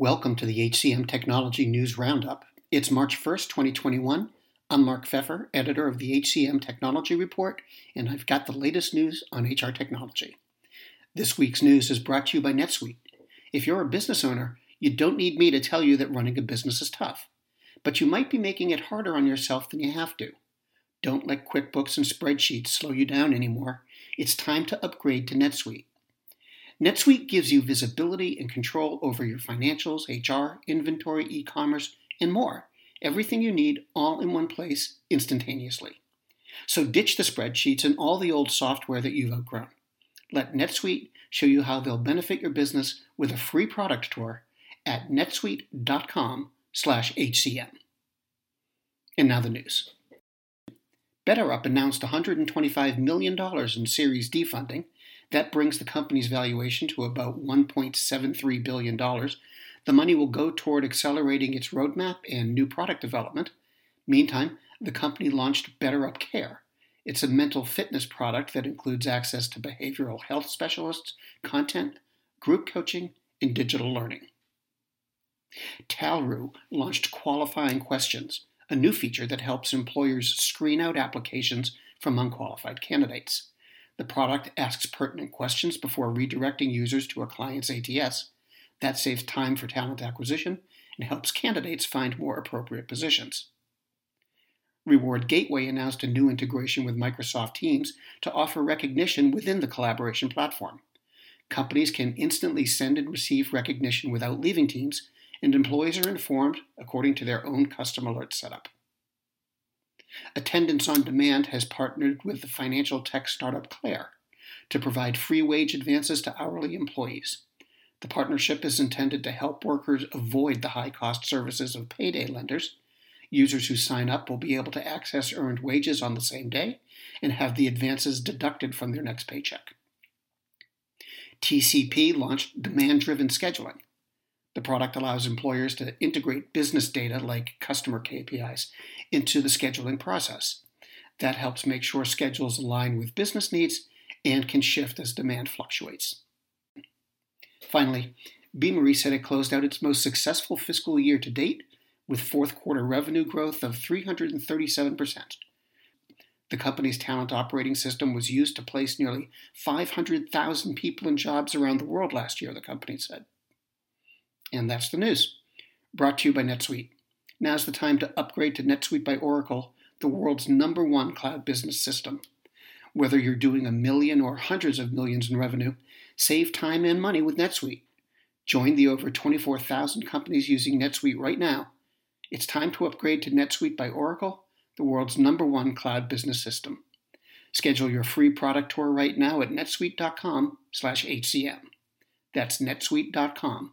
Welcome to the HCM Technology News Roundup. It's March 1st, 2021. I'm Mark Feffer, editor of the HCM Technology Report, and I've got the latest news on HR technology. This week's news is brought to you by NetSuite. If you're a business owner, you don't need me to tell you that running a business is tough, but you might be making it harder on yourself than you have to. Don't let QuickBooks and spreadsheets slow you down anymore. It's time to upgrade to NetSuite. NetSuite gives you visibility and control over your financials, HR, inventory, e commerce, and more. Everything you need all in one place instantaneously. So ditch the spreadsheets and all the old software that you've outgrown. Let NetSuite show you how they'll benefit your business with a free product tour at netsuite.com/hcm. And now the news. BetterUp announced $125 million in Series D funding that brings the company's valuation to about $1.73 billion. The money will go toward accelerating its roadmap and new product development. Meantime, the company launched BetterUp Care. It's a mental fitness product that includes access to behavioral health specialists, content, group coaching, and digital learning. Talroo launched Qualifying Questions, a new feature that helps employers screen out applications from unqualified candidates. The product asks pertinent questions before redirecting users to a client's ATS. That saves time for talent acquisition and helps candidates find more appropriate positions. Reward Gateway announced a new integration with Microsoft Teams to offer recognition within the collaboration platform. Companies can instantly send and receive recognition without leaving Teams, and employees are informed according to their own custom alert setup. Attendance on Demand has partnered with the financial tech startup Clair to provide free wage advances to hourly employees. The partnership is intended to help workers avoid the high cost services of payday lenders. Users who sign up will be able to access earned wages on the same day and have the advances deducted from their next paycheck. TCP launched demand driven scheduling the product allows employers to integrate business data like customer KPIs into the scheduling process. That helps make sure schedules align with business needs and can shift as demand fluctuates. Finally, Beamery said it closed out its most successful fiscal year to date with fourth quarter revenue growth of 337%. The company's talent operating system was used to place nearly 500,000 people in jobs around the world last year, the company said. And that's the news. Brought to you by NetSuite. Now's the time to upgrade to NetSuite by Oracle, the world's number one cloud business system. Whether you're doing a million or hundreds of millions in revenue, save time and money with NetSuite. Join the over 24,000 companies using NetSuite right now. It's time to upgrade to NetSuite by Oracle, the world's number one cloud business system. Schedule your free product tour right now at netsuite.com/hcm. That's netsuite.com